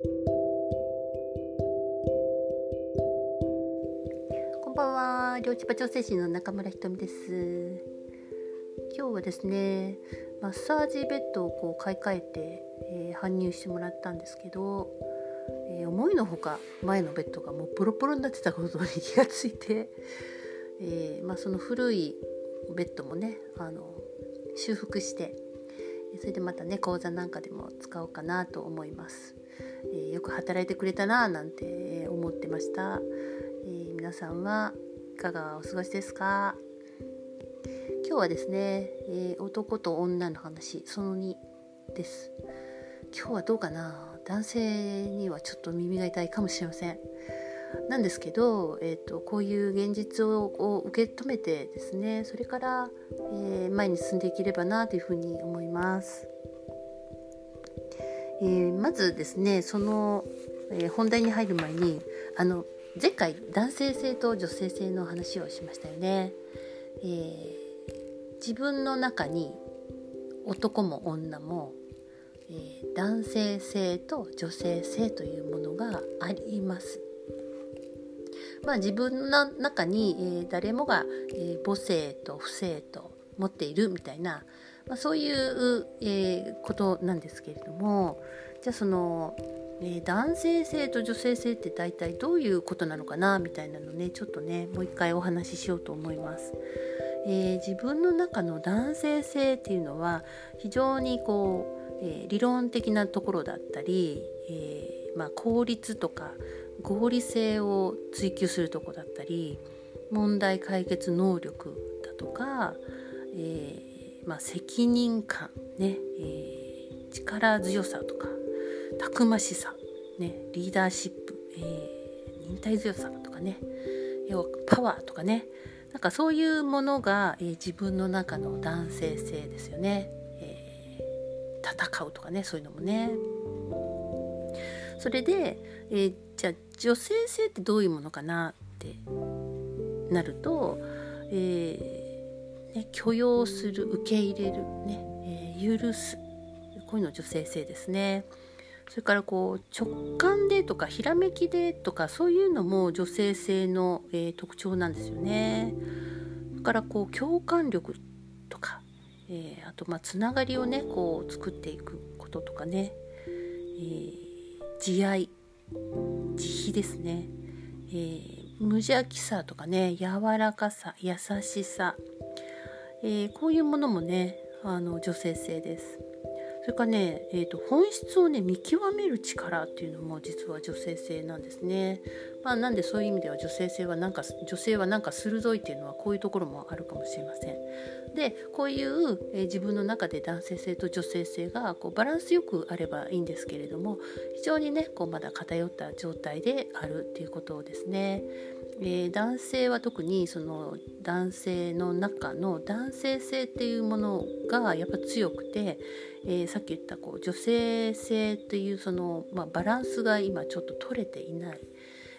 こんばんは、両千葉調整士の中村ひとみです。今日はですね、マッサージベッドをこう買い替えて、えー、搬入してもらったんですけど、えー、思いのほか前のベッドがもうボロボロになってたことに気がついて、えー、まあ、その古いベッドもねあの修復してそれでまたね講座なんかでも使おうかなと思います、えー、よく働いてくれたななんて思ってました、えー、皆さんはいかがお過ごしですか？今日はですね、えー、男と女の話その2です。今日はどうかな？男性にはちょっと耳が痛いかもしれません。なんですけど、えーと、こういう現実を受け止めてですねそれから、えー、前に進んでいければなというふうに思います。えー、まずですねその、えー、本題に入る前にあの前回男性性と女性性の話をしましたよね。えー、自分の中に男も女も、え男性性と女性性というものがあります。まあ、自分の中に、えー、誰もが、え、母性と不正と持っているみたいな、まあ、そういう、えー、ことなんですけれどもじゃあその、え男性性と女性性って大体どういうことなのかなみたいなのねちょっとねもう一回お話ししようと思います。え自分の中の男性性っていうのは非常にこう、え理論的なところだったり、えまあ、効率とか合理性を追求するとこだったり問題解決能力だとか、えー、まあ、責任感ね、えー、力強さとかたくましさ、ね、リーダーシップ、えー、忍耐強さとかね要はパワーとかねなんかそういうものが、え自分の中の男性性ですよね、え戦うとかねそういうのもね。それで、え、じゃあ女性性ってどういうものかなってなると、えー、ね、許容する受け入れる、ねえー、許すこういうの女性性ですね。それからこう直感でとかひらめきでとかそういうのも女性性の、えー、特徴なんですよね。それからこう共感力とか、えー、あとまあつながりをねこう作っていくこととかね、えー、慈愛慈悲ですね、え、無邪気さとかね柔らかさ優しさ、えー、こういうものもねあの女性性ですそれからね、えーと、本質をね見極める力っていうのも実は女性性なんですね。まあ、なんでそういう意味では女性性はなんか女性はなんか鋭いっていうのはこういうところもあるかもしれません。でこういう、えー、自分の中で男性性と女性性がこうバランスよくあればいいんですけれども非常にねこうまだ偏った状態であるっていうことですね。えー、男性は特にその男性の中の男性性っていうものがやっぱ強くて、えー、さっき言ったこう女性性っていうその、まあ、バランスが今ちょっと取れていない、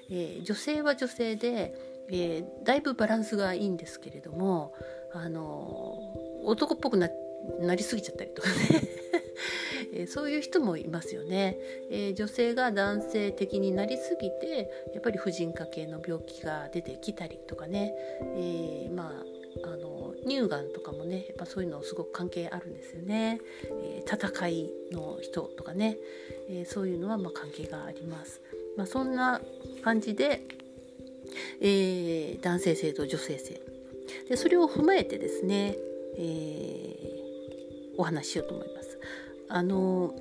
えー、女性は女性で、えだいぶバランスがいいんですけれどもあの男っぽくなりすぎちゃったりとかね。えそういう人もいますよね、え、女性が男性的になりすぎてやっぱり婦人科系の病気が出てきたりとかね、えー、まああの乳がんとかもねやっぱそういうのすごく関係あるんですよね、え、戦いの人とかね、えそういうのはま関係があります、まあ、そんな感じで、え男性性と女性性。でそれを踏まえてですね、えお話ししようと思います。あの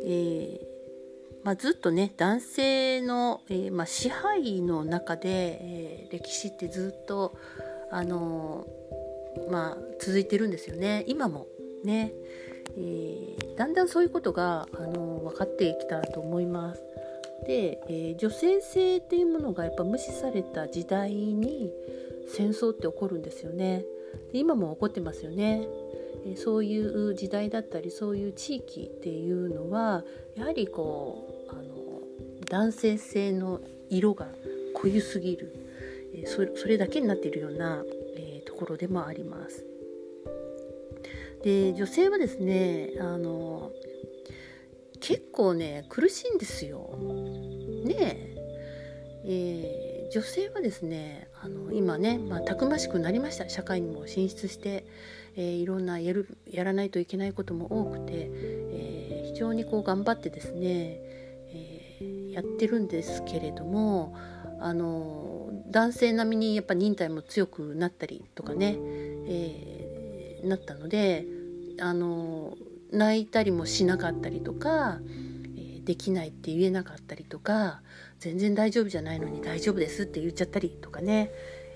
えー、まあ、ずっとね男性の、えー、まあ、支配の中で、えー、歴史ってずっとあのまあ、続いてるんですよね今もね、えだんだんそういうことがあの分かってきたと思います。で、え女性性っていうものがやっぱ無視された時代に戦争って起こるんですよね。今も起こってますよね。そういう時代だったりそういう地域っていうのはやはりこうあの男性性の色が濃ゆすぎるそれそれだけになっているような、え、ところでもあります。で女性はですねあの結構ね苦しいんですよ。ねえー、女性はですねあの今ね、まあ、たくましくなりました社会にも進出して、えー、いろんなやるやらないといけないことも多くて、えー、非常にこう頑張ってですね、えやってるんですけれどもあの男性並みにやっぱ忍耐も強くなったりとかね、えなったのであの泣いたりもしなかったりとか、できないって言えなかったりとか全然大丈夫じゃないのに大丈夫ですって言っちゃったりとかね、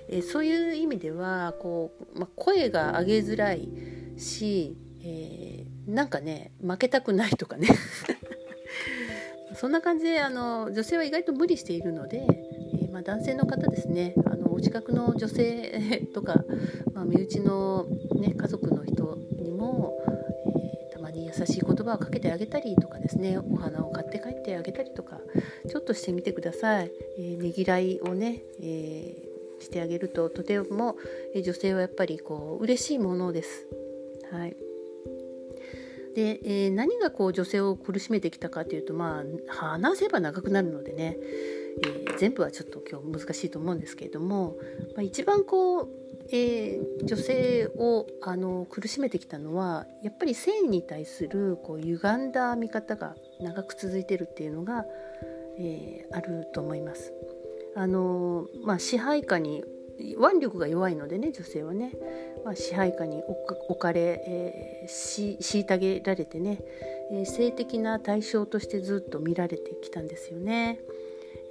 えそういう意味ではこう、ま声が上げづらいし、えー、なんかね負けたくないとかね。そんな感じであの女性は意外と無理しているので、えー、まあ、男性の方ですね。あのお近くの女性 とか、まあ、身内の、ね、家族の人にもえたまに優しい言葉をかけてあげたりとかですね。お花を買って帰ってあげたりとかちょっとしてみてください。えー、ねぎらいをね、え、してあげるととても、女性はやっぱりこう嬉しいものです。はいで、えー、何がこう女性を苦しめてきたかというとまあ話せば長くなるのでね、えー、全部はちょっと今日難しいと思うんですけれども、まあ、一番こうえー、女性をあの苦しめてきたのはやっぱり性に対するこう歪んだ見方が長く続いてるっていうのが、え、あると思います。あのまあ、支配下に腕力が弱いのでね女性はね、まあ、支配下に置かれ、えー、虐げられてね、えー、性的な対象としてずっと見られてきたんですよね。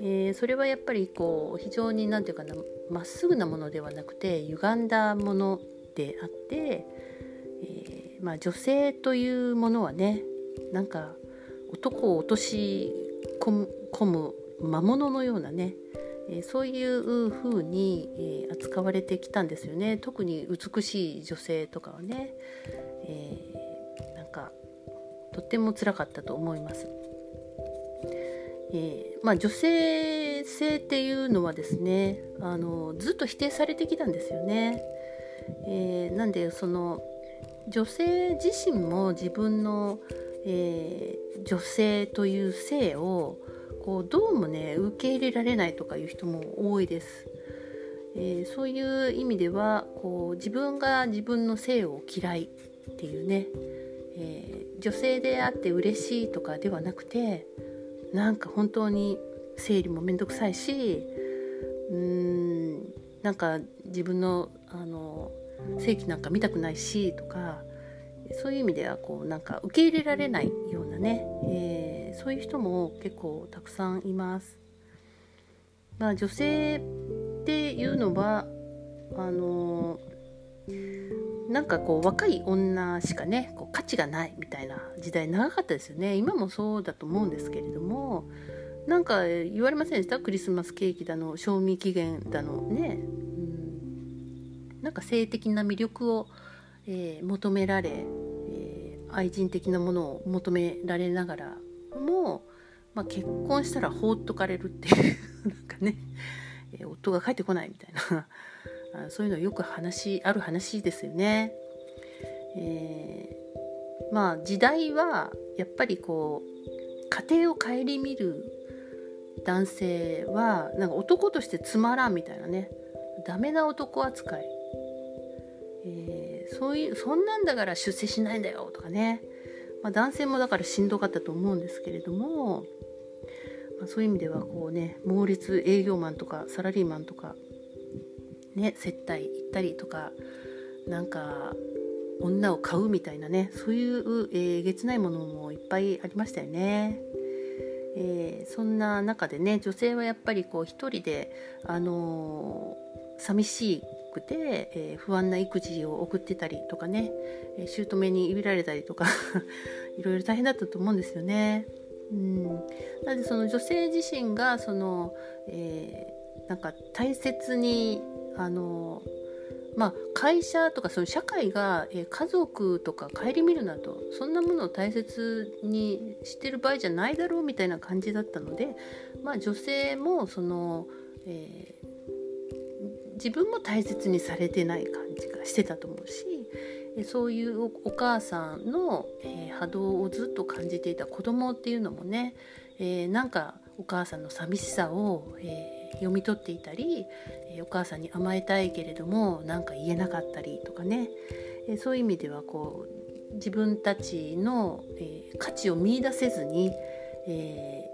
えー、それはやっぱりこう非常に何て言うかなまっすぐなものではなくて歪んだものであって、えー、まあ、女性というものはねなんか男を落とし込む魔物のようなね、えー、そういう風に、えー、扱われてきたんですよね特に美しい女性とかはね、えー、なんかとってもつらかったと思います。えー、まあ、女性性っていうのはですねあのずっと否定されてきたんですよね。えー、なんでその女性自身も自分の、えー、女性という性をこうどうもね受け入れられないとかいう人も多いです。えー、そういう意味ではこう自分が自分の性を嫌いっていうね、えー、女性であって嬉しいとかではなくてなんか本当に生理もめんどくさいしうーんなんか自分のあの性器なんか見たくないしとかそういう意味ではこうなんか受け入れられないようなね、えー、そういう人も結構たくさんいます。まあ、女性っていうのはあのなんかこう若い女しかねこう価値がないみたいな時代長かったですよね。今もそうだと思うんですけれどもなんか言われませんでした？クリスマスケーキだの賞味期限だの。ね、うん、なんか性的な魅力を、えー、求められ、愛人的なものを求められながらも、まあ、結婚したら放っとかれるっていうなんかね、え、夫が帰ってこないみたいな そういうのよく話ある話ですよね。えー、まあ時代はやっぱりこう家庭を顧みる男性はなんか男としてつまらんみたいなねダメな男扱い、えー、そういうそんなんだから出世しないんだよとかね、まあ、男性もだからしんどかったと思うんですけれども、まあ、そういう意味ではこうね猛烈営業マンとかサラリーマンとかね接待行ったりとかなんか女を買うみたいなねそういう、えー、げつないものもいっぱいありましたよね。えー、そんな中でね女性はやっぱりこう一人で、あのー、寂しいくて、えー、不安な育児を送ってたりとかね、え姑にいびられたりとか いろいろ大変だったと思うんですよね。うん、なのでその女性自身がその、えなんか大切にあのまあ、会社とかその社会が、え家族とか顧みるなとそんなものを大切にしてる場合じゃないだろうみたいな感じだったので、まあ、女性もその、えー、自分も大切にされてない感じがしてたと思うし、そういうお母さんの、え、波動をずっと感じていた子供っていうのもね、え、なんかお母さんの寂しさを、え、読み取っていたり、えお母さんに甘えたいけれどもなんか言えなかったりとかね、えそういう意味ではこう自分たちの、え価値を見いだせずに、え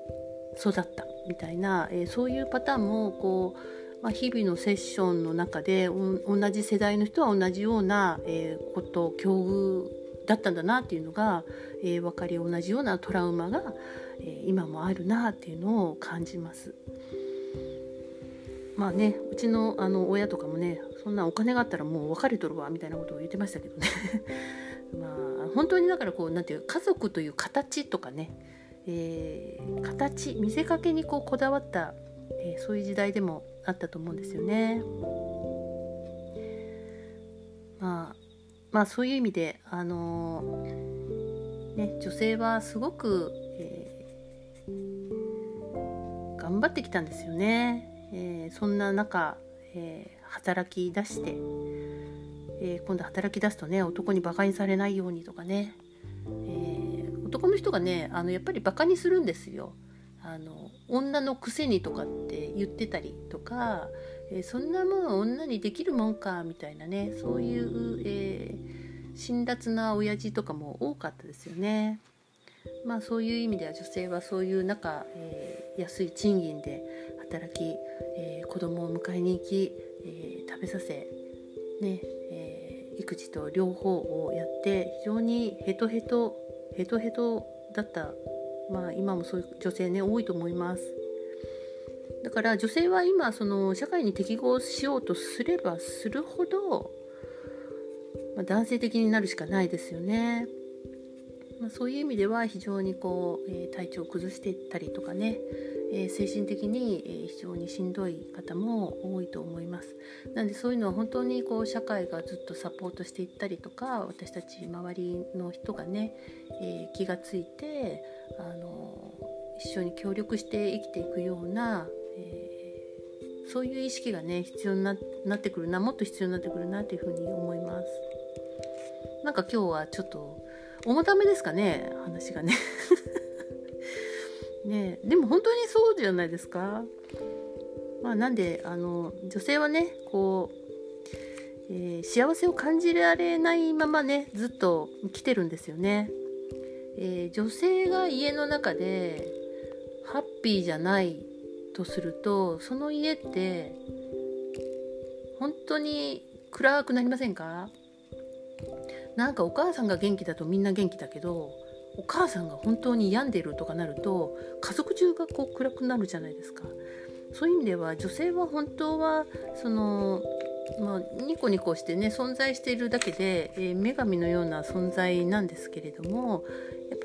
育ったみたいな、えそういうパターンもこうまあ、日々のセッションの中で同じ世代の人は同じような、えー、こと境遇だったんだなっていうのが、えー、分かり同じようなトラウマが、えー、今もあるなっていうのを感じます。まあねうちのあの親とかもねそんなお金があったらもう別れとるわみたいなことを言ってましたけどね まあ本当にだからこうなんていう家族という形とかね、えー、形見せかけにこうこだわった、えー、そういう時代でもあったと思うんですよね。まあ、まあそういう意味であのね女性はすごく、えー、頑張ってきたんですよね。えー、そんな中、えー、働き出して、え今度働き出すとね男にバカにされないようにとかね、え男の人がねあのやっぱりバカにするんですよ。あの女のくせにとかって言ってたりとか、えー、そんなもん女にできるもんかみたいなねそういう、えー、辛辣な親父とかも多かったですよね。まあそういう意味では女性はそういう中、えー、安い賃金で働き、えー、子供を迎えに行き、えー、食べさせ、ねえー、育児と両方をやって非常にヘトヘトヘトヘトだったまあ今もそういう女性ね多いと思います。だから女性は今その社会に適合しようとすればするほど、まあ、男性的になるしかないですよね、まあ、そういう意味では非常にこう、えー、体調を崩していったりとかね、えー、精神的に、え、非常にしんどい方も多いと思います。なのでそういうのは本当にこう社会がずっとサポートしていったりとか私たち周りの人がね、え気がついてあの一緒に協力して生きていくような、えー、そういう意識がね必要になってくるなもっと必要になってくるなというふうに思います。なんか今日はちょっと重ためですかね話がね。ねでも本当にそうじゃないですか。まあなんであの女性はねこうえー、幸せを感じられないままねずっと来てるんですよね。えー、女性が家の中でハッピーじゃないとするとその家って本当に暗くなりませんか？なんかお母さんが元気だとみんな元気だけどお母さんが本当に病んでるとかなると家族中がこう暗くなるじゃないですか。そういう意味では女性は本当はそのまあ、ニコニコしてね存在しているだけで、えー、女神のような存在なんですけれども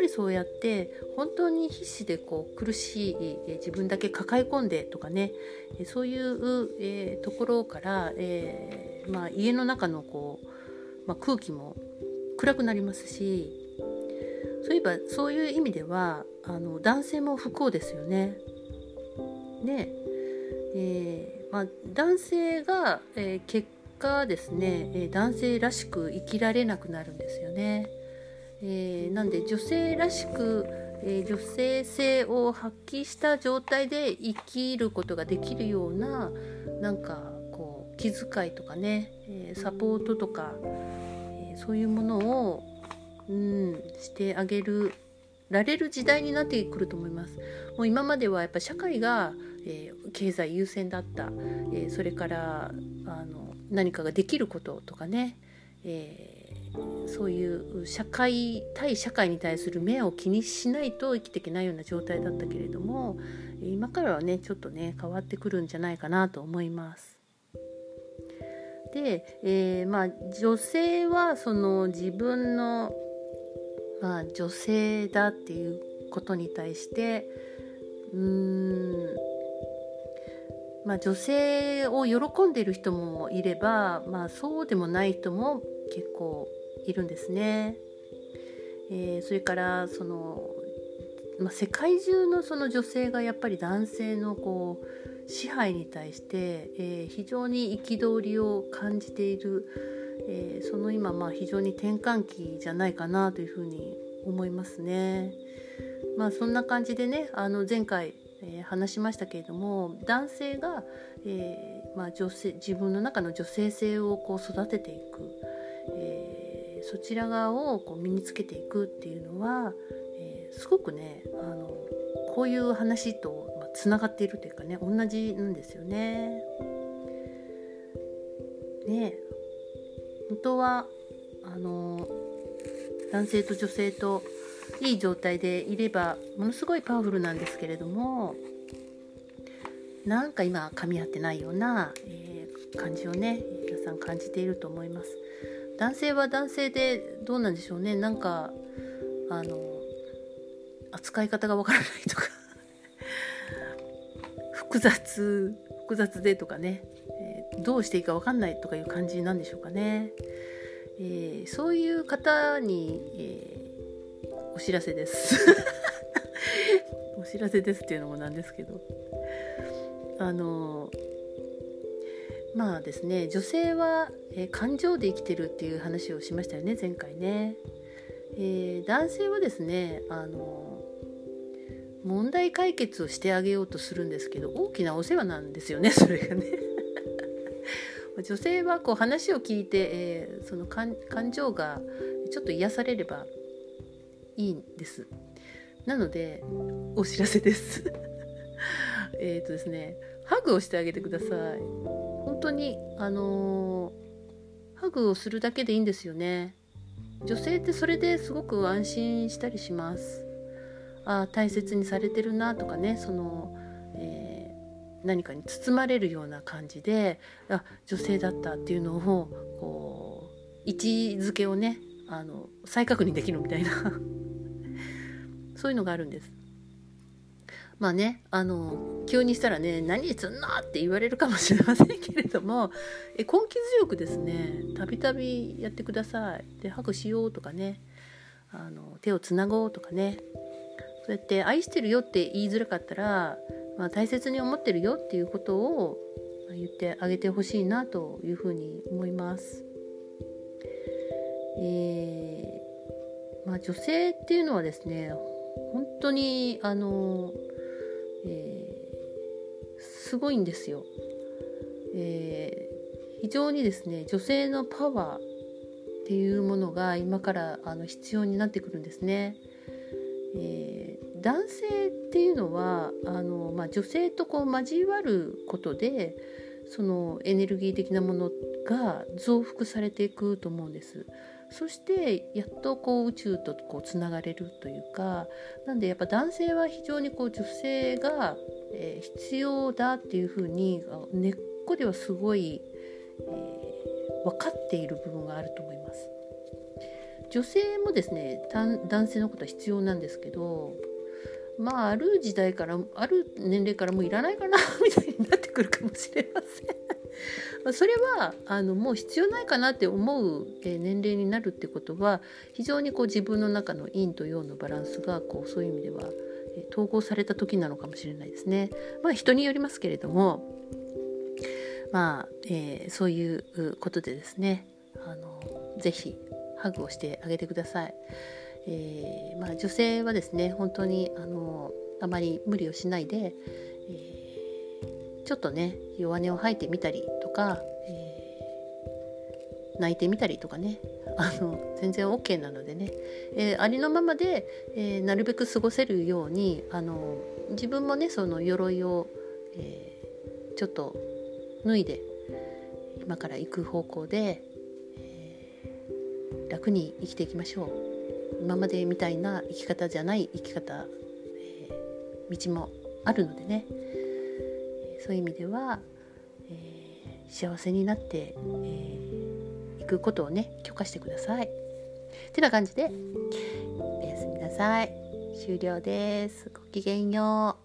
ぱりそうやって本当に必死でこう苦しい、え、自分だけ抱え込んでとかね、え、そういう、え、ところから、えまあ、家の中のこう、まあ、空気も暗くなりますしそういえばそういう意味ではあの男性も不幸ですよね。で、えまあ、男性が、え結果ですね、え男性らしく生きられなくなるんですよね。えー、なんで女性らしく、えー、女性性を発揮した状態で生きることができるようななんかこう気遣いとかね、えー、サポートとか、えそういうものを、うん、してあげるられる時代になってくると思います。もう今まではやっぱ社会が、え経済優先だった、えそれからあの何かができることとかね、えそういう社会対社会に対する目を気にしないと生きていけないような状態だったけれども今からはねちょっとね変わってくるんじゃないかなと思います。で、えー、まあ女性はその自分の、まあ、女性だっていうことに対してうーんまあ女性を喜んでいる人もいれば、まあ、そうでもない人も結構いるんですね。えー、それからその、まあ、世界中のその女性がやっぱり男性のこう支配に対して、えー、非常に憤りを感じている、えー、その今まあ非常に転換期じゃないかなというふうに思いますね。まあそんな感じでねあの前回、えー、話しましたけれども男性が、えー、まあ、女性自分の中の女性性をこう育てていく、そちら側をこう身につけていくっていうのは、えすごくねあのこういう話とつながっているというかね同じなんですよね。ね本当はあの男性と女性といい状態でいればものすごいパワフルなんですけれどもなんか今噛み合ってないような、えー、感じをね皆さん感じていると思います。男性は男性でどうなんでしょうね。なんかあの扱い方がわからないとか。複雑複雑でとかね、えー、どうしていいか分かんないとかいう感じなんでしょうかね、えー、そういう方に、えー、お知らせです。お知らせですっていうのもなんですけど。あのまあですね女性は、え感情で生きてるっていう話をしましたよね前回ね、え男性はですねあの問題解決をしてあげようとするんですけど大きなお世話なんですよね それがね。女性はこう話を聞いて、えー、その感情がちょっと癒されればいいんです。なのでお知らせです。えっとですねハグをしてあげてください。本当にあのー、ハグをするだけでいいんですよね。女性ってそれですごく安心したりします。あ大切にされてるなとかねその、えー、何かに包まれるような感じであ女性だったっていうのをこう位置づけをねあの再確認できるみたいな。そういうのがあるんです。まあね、あの急にしたらね「何すんの?」って言われるかもしれませんけれども え根気強くですねたびたびやってください。でハグしようとかねあの手をつなごうとかねそうやって愛してるよって言いづらかったら、まあ、大切に思ってるよっていうことを言ってあげてほしいなというふうに思います。えー、まあ、女性っていうのはですね本当にあの、えー、すごいんですよ。えー、非常にですね女性のパワーっていうものが今からあの必要になってくるんですね。えー、男性っていうのはあの、まあ、女性とこう交わることでそのエネルギー的なものが増幅されていくと思うんです。そしてやっとこう宇宙とこうつながれるというかなんでやっぱ男性は非常にこう女性が、え、必要だっていうふうに根っこではすごい、えー、分かっている部分があると思います。女性もですね男性のことは必要なんですけどまあある時代からある年齢からもういらないかなみたいになってくるかもしれませんそれはあのもう必要ないかなって思うえ年齢になるってことは非常にこう自分の中の陰と陽のバランスがこうそういう意味ではえ統合された時なのかもしれないですね。まあ人によりますけれどもまあ、えー、そういうことでですねあのぜひハグをしてあげてください。えー、まあ、女性はですね本当にあのあまり無理をしないで、えー、ちょっとね弱音を吐いてみたりか、えー、泣いてみたりとかね。あの全然 OK なのでね、えありのままで、えなるべく過ごせるようにあの自分もねその鎧を、えちょっと脱いで今から行く方向で楽に生きていきましょう。今までみたいな生き方じゃない生き方、えー、道もあるのでね。そういう意味では、幸せになってい、えー、くことをね許可してください。てな感じでおやすみなさい。終了です。ごきげんよう。